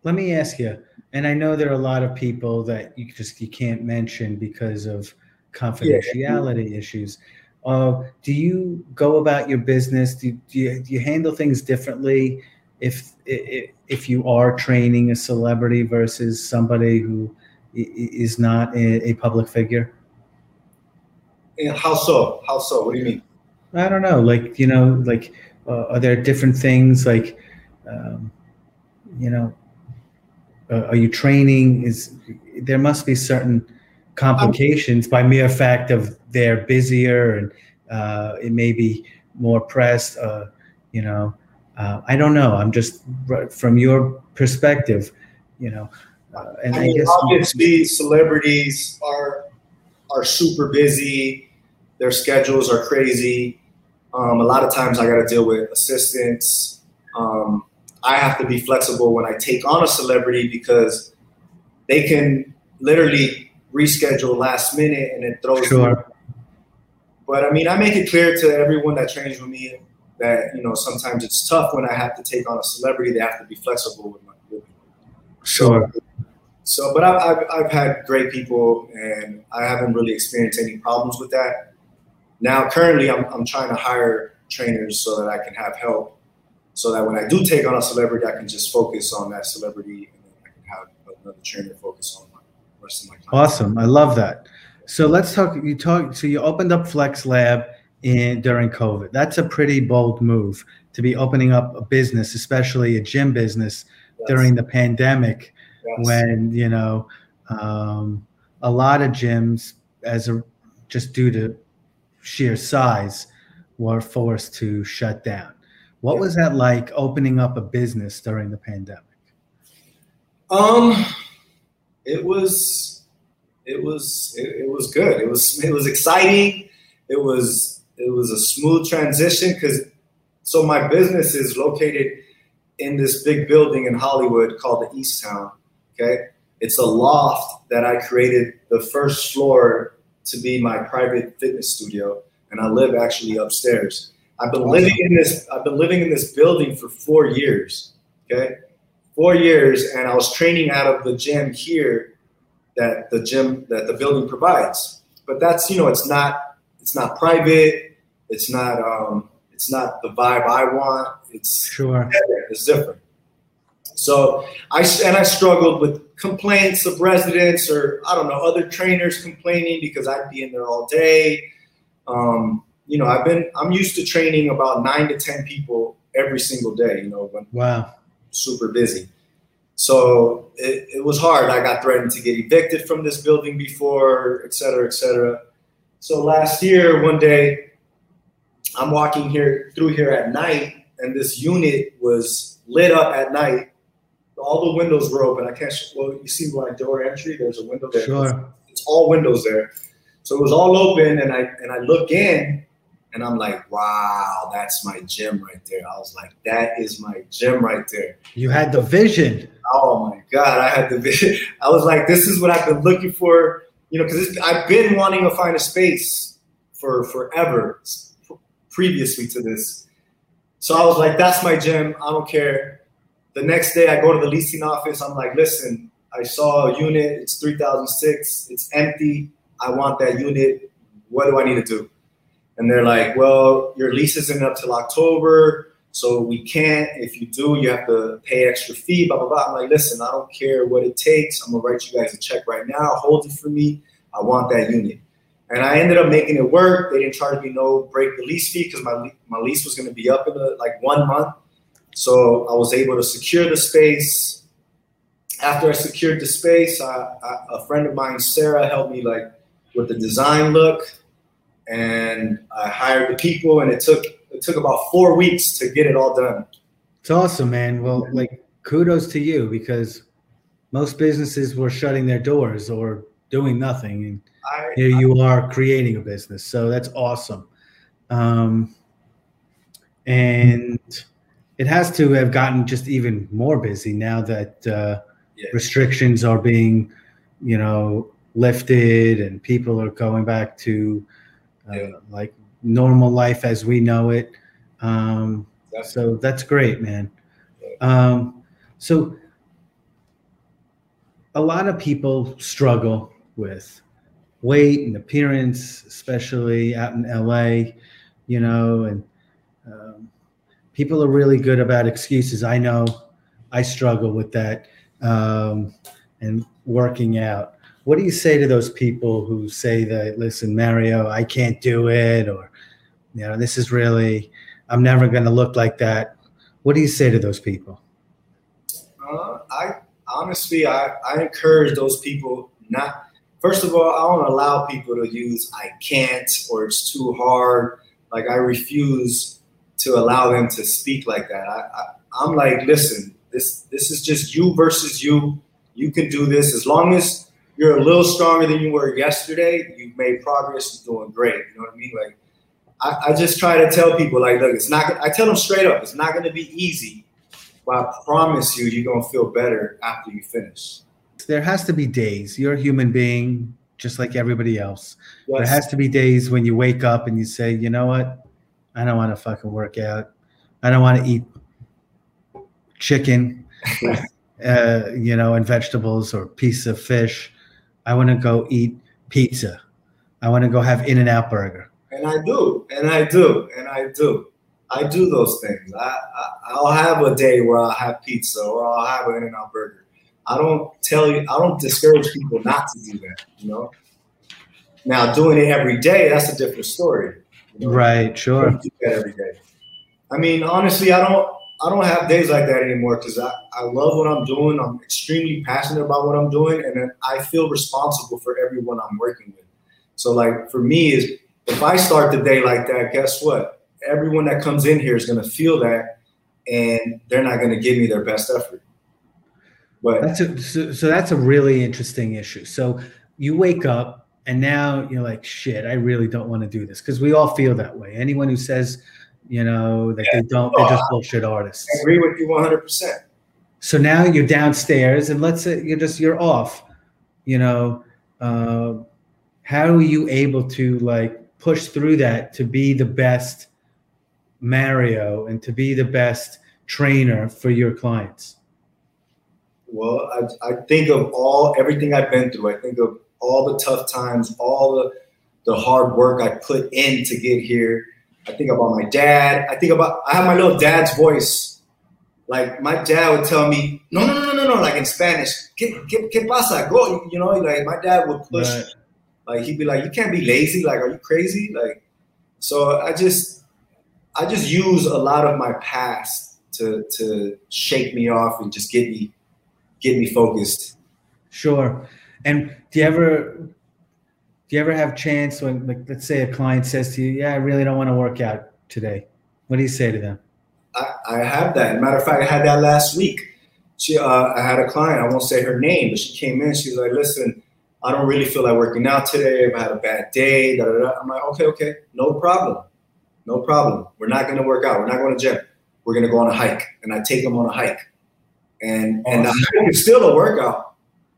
Let me ask you, and I know there are a lot of people that you just you can't mention because of confidentiality yeah. issues. Uh, do you go about your business? Do, do, you, do you handle things differently if, if if you are training a celebrity versus somebody who is not a, public figure? how so? How so? What do you mean? I don't know. Like you know, like are there different things? Like um, you know, uh, are you training? Is there must be certain complications by mere fact of they're busier and uh, it may be more pressed. Uh, you know, uh, I don't know. I'm just from your perspective. You know, uh, and I, mean, I guess obviously celebrities are are super busy. Their schedules are crazy. Um, a lot of times I got to deal with assistants. Um, I have to be flexible when I take on a celebrity because they can literally reschedule last minute and it throws sure. Me. But I mean, I make it clear to everyone that trains with me that you know sometimes it's tough when I have to take on a celebrity. They have to be flexible with my. With sure. So, but I've, I've, I've had great people and I haven't really experienced any problems with that. Now, currently, I'm, I'm trying to hire trainers so that I can have help so that when I do take on a celebrity, I can just focus on that celebrity and then I can have another trainer focus on my rest of my time. Awesome. I love that. So let's talk. You talk. So you opened up Flex Lab in during COVID. That's a pretty bold move to be opening up a business, especially a gym business yes. during the pandemic yes. when you know um, a lot of gyms, as a just due to sheer size, were forced to shut down. What was that like opening up a business during the pandemic? Um, it was, it was, it, it was good. It was, it was exciting. It was, it was a smooth transition because, so my business is located in this big building in Hollywood called the Eastown. Okay. It's a loft that I created the first floor to be my private fitness studio. And I live actually upstairs. I've been living in this, I've been living in this building for four years. Okay. Four years. And I was training out of the gym here that the gym that the building provides. But that's, you know, it's not, it's not private. It's not, um, it's not the vibe I want. It's sure. <laughs> It's different. So I and I struggled with complaints of residents or I don't know other trainers complaining because I'd be in there all day. Um, you know, I've been I'm used to training about nine to ten people every single day. You know, wow, super busy. So it, it was hard. I got threatened to get evicted from this building before, et cetera, et cetera. So last year, one day, I'm walking here through here at night, and this unit was lit up at night all the windows were open. I can't. Well, you see my door entry. There's a window there. Sure. It's all windows there. So it was all open, and I and I look in, and I'm like, wow, that's my gym right there. I was like, that is my gym right there. You had the vision. Oh my god, I had the vision. <laughs> I was like, this is what I've been looking for. You know, because I've been wanting to find a space for forever previously to this. So I was like, that's my gym. I don't care the next day, I go to the leasing office. I'm like, listen, I saw a unit. It's 3006. It's empty. I want that unit. What do I need to do? And they're like, well, your lease isn't up till October. So we can't. If you do, you have to pay extra fee. Blah blah blah. I'm like, listen, I don't care what it takes. I'm gonna write you guys a check right now. Hold it for me. I want that unit. And I ended up making it work. They didn't charge me no break the lease fee because my my lease was going to be up in a, like one month. So I was able to secure the space. After I secured the space, I, I, a friend of mine, Sarah, helped me like with the design look, and I hired the people, and it took it took about four weeks to get it all done. It's awesome, man. Well, like kudos to you because most businesses were shutting their doors or doing nothing, and I, here you are creating a business. So that's awesome. Um, and it has to have gotten just even more busy now that uh, yeah. restrictions are being, you know, lifted and people are going back to uh, yeah. like normal life as we know it. Um, so that's great, man. Um, so a lot of people struggle with weight and appearance, especially out in LA, you know, and um, people are really good about excuses. I know I struggle with that um, and working out. What do you say to those people who say that, listen, Mario, I can't do it, or, you know, this is really, I'm never going to look like that. What do you say to those people? Uh, I honestly, I, I encourage those people not first of all, I don't allow people to use I can't or it's too hard. Like I refuse to allow them to speak like that. I, am like, listen, this this is just you versus you. You can do this as long as you're a little stronger than you were yesterday. You've made progress. You're doing great. You know what I mean? Like I, I just try to tell people, like, look, it's not. I tell them straight up, it's not going to be easy, but I promise you, you're going to feel better after you finish there has to be days. You're a human being just like everybody else. Yes. There has to be days when you wake up and you say, you know what? I don't want to fucking work out. I don't want to eat chicken, <laughs> uh, you know, and vegetables or piece of fish. I want to go eat pizza. I want to go have In-N-Out Burger. And I do, and I do, and I do. I do those things. I, I will have a day where I'll have pizza or I'll have an In-N-Out Burger. I don't tell you, I don't discourage people not to do that, you know. Now, doing it every day, that's a different story. You know? Right, sure. do that every day. I mean, honestly, I don't I don't have days like that anymore because I, I love what I'm doing. I'm extremely passionate about what I'm doing, and I feel responsible for everyone I'm working with. So, like for me, is if I start the day like that, guess what? Everyone that comes in here is going to feel that, and they're not going to give me their best effort. But that's a, so, so that's a really interesting issue. So you wake up and now you're like, shit, I really don't want to do this because we all feel that way. Anyone who says, you know, that yeah. they don't, they're just bullshit artists. I agree with you 100%. So now you're downstairs and let's say you're just, you're off, you know, uh, how are you able to like push through that to be the best Mario and to be the best trainer for your clients? Well, I, I think of all everything I've been through. I think of all the tough times, all the the hard work I put in to get here. I think about my dad. I think about I have my little dad's voice. Like my dad would tell me, no, no, no, no, no, like in Spanish, ¿qué, qué, qué pasa? Go, you know, like my dad would push. Right. Like he'd be like, you can't be lazy. Like, are you crazy? Like, so I just, I just use a lot of my past to to shake me off and just get me get me focused. Sure. And do you ever do you ever have chance when like let's say a client says to you, Yeah, I really don't want to work out today. What do you say to them? I, I have that. Matter of fact, I had that last week. She uh, I had a client, I won't say her name, but she came in, she's like, Listen, I don't really feel like working out today. I've had a bad day. Da, da, da. I'm like, okay, okay, no problem. No problem. We're not gonna work out. We're not going to gym. We're gonna go on a hike. And I take them on a hike and and I it's still a workout.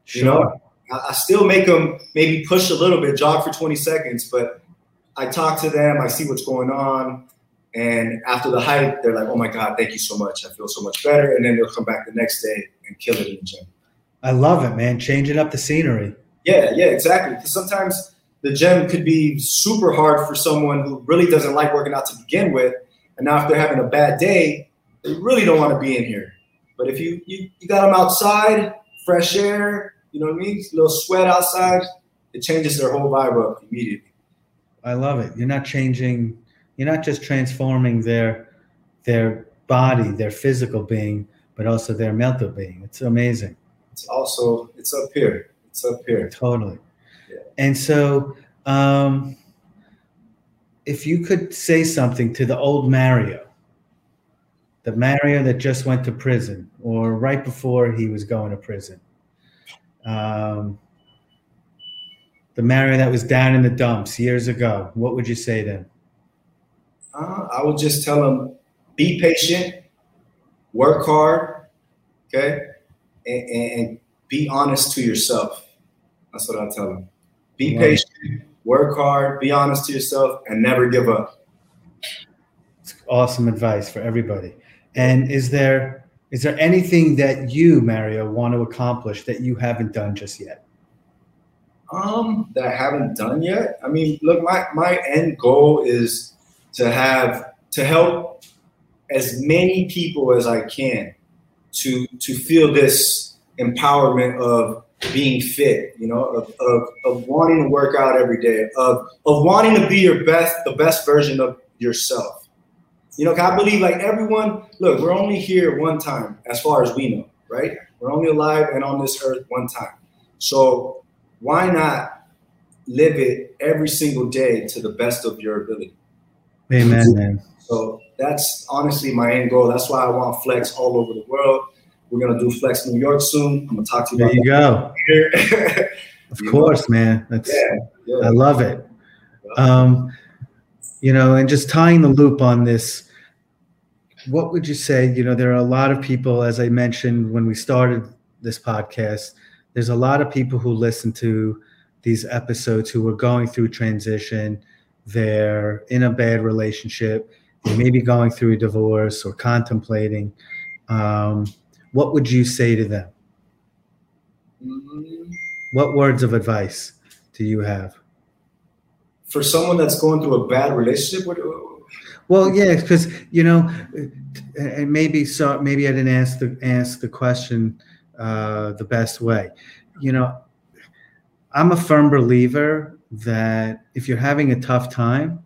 You know, I, still make them maybe push a little bit, jog for 20 seconds, but I talk to them, I see what's going on, and after the hike, they're like, "Oh my god, thank you so much! I feel so much better." And then they'll come back the next day and kill it in the gym. I love it, man. Changing up the scenery. Yeah, yeah, exactly. Because sometimes the gym could be super hard for someone who really doesn't like working out to begin with, And now if they're having a bad day, they really don't want to be in here. But if you you, you got them outside, fresh air, you know what I mean? A little sweat outside, it changes their whole vibe up immediately. I love it. You're not changing. You're not just transforming their their body, their physical being, but also their mental being. It's amazing. It's also it's up here. It's up here. Totally. Yeah. And so, um, if you could say something to the old Mario, the Mario that just went to prison, or right before he was going to prison, um, the Mario that was down in the dumps years ago, what would you say to him? Uh, I would just tell him, be patient, work hard, okay, and, and, be honest to yourself. That's what I tell him. Be patient, work hard, be honest to yourself, and never give up. It's awesome advice for everybody. And is there is there anything that you, Mario, want to accomplish that you haven't done just yet? Um, that I haven't done yet. I mean, look, my my end goal is to have to help as many people as I can to to feel this empowerment of being fit, you know, of, of, of wanting to work out every day, of of wanting to be your best, the best version of yourself. You know, I believe like everyone, look, we're only here one time as far as we know, right? We're only alive and on this earth one time. So why not live it every single day to the best of your ability? Amen, man. So that's honestly my end goal. That's why I want Flex all over the world. We're gonna do Flex New York soon. I'm gonna talk to you. There you go. <laughs> of you course, know? man. That's yeah, yeah. I love it. Um, you know, and just tying the loop on this, what would you say? You know, there are a lot of people, as I mentioned when we started this podcast, there's a lot of people who listen to these episodes who are going through transition. They're in a bad relationship. They may be going through a divorce or contemplating. Um, what would you say to them? Mm-hmm. What words of advice do you have? For someone that's going through a bad relationship, what, well, yeah, because you know, and maybe so. Maybe I didn't ask the ask the question uh, the best way. You know, I'm a firm believer that if you're having a tough time,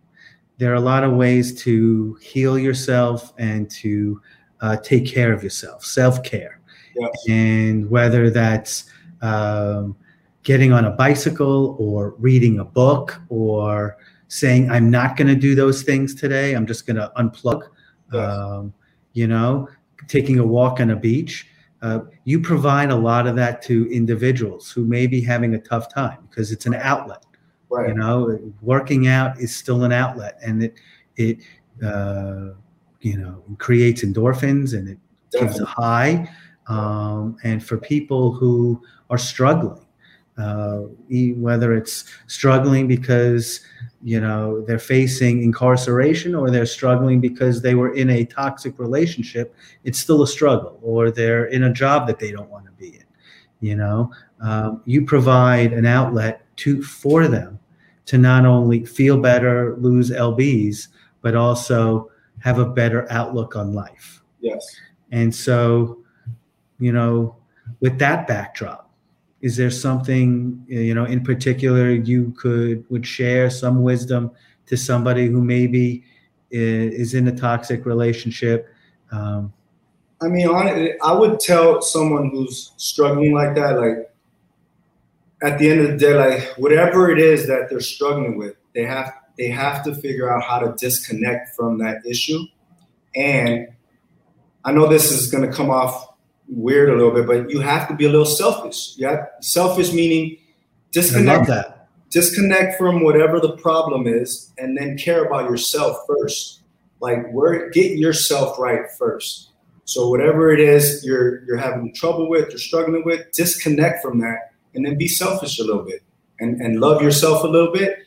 there are a lot of ways to heal yourself and to uh, take care of yourself, self care. Yes. And whether that's um, getting on a bicycle or reading a book or saying, I'm not going to do those things today, I'm just going to unplug, yes. um, you know, taking a walk on a beach. Uh, you provide a lot of that to individuals who may be having a tough time because it's an outlet. Right. You know, working out is still an outlet, and it it uh, you know creates endorphins and it Definitely. gives a high. Um, and for people who are struggling, uh, whether it's struggling because you know they're facing incarceration or they're struggling because they were in a toxic relationship it's still a struggle or they're in a job that they don't want to be in you know? Um, you provide an outlet to for them to not only feel better lose lbs but also have a better outlook on life. Yes. And so you know with that backdrop is there something you know in particular you could would share some wisdom to somebody who maybe is in a toxic relationship? Um, i mean honestly i would tell someone who's struggling like that like at the end of the day like whatever it is that they're struggling with they have they have to figure out how to disconnect from that issue. And i know this is going to come off weird a little bit, but you have to be a little selfish. Yeah, selfish meaning disconnect. that. Disconnect from whatever the problem is, and then care about yourself first. Like, where get yourself right first. So whatever it is you're you're having trouble with, you're struggling with, disconnect from that, and then be selfish a little bit, and and love yourself a little bit.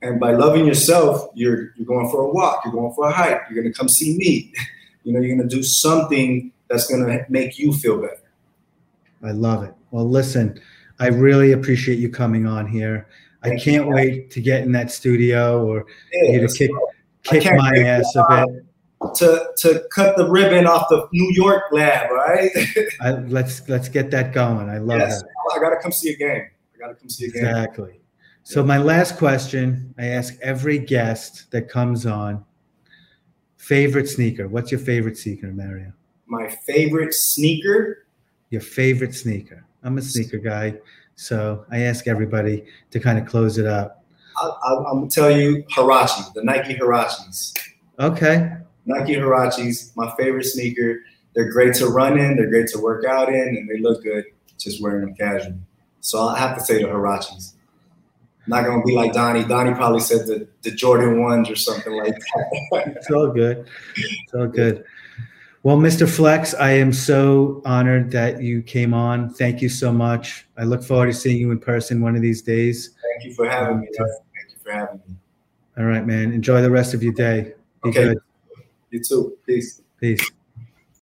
And by loving yourself, you're you're going for a walk, you're going for a hike, you're gonna come see me. <laughs> you know, you're gonna do something that's going to make you feel better. I love it. Well, listen, I really appreciate you coming on here. I can't you. wait to get in that studio or yeah, you to kick kick my ass a uh, bit. to to cut the ribbon off the New York lab, right? <laughs> I, let's let's get that going. I love yes, that. I gotta come see a game. I gotta come see a game. Exactly. So my last question, I ask every guest that comes on, favorite sneaker. What's your favorite sneaker, Mario? My favorite sneaker. Your favorite sneaker. I'm a sneaker guy, so I ask everybody to kind of close it up. I, am gonna tell you Huarache, the Nike Huaraches. Okay. Nike Huaraches, my favorite sneaker. They're great to run in, they're great to work out in, and they look good just wearing them casual. So I have to say the Huaraches. Not gonna be like Donnie. Donnie probably said the, the Jordan ones or something like that. it's all good. It's all good. Well, Mr. Flex, I am so honored that you came on. Thank you so much. I look forward to seeing you in person one of these days. Thank you for having me. Thank you for having me. All right, man. Enjoy the rest of your day. Be okay. Good. You too. Peace. Peace.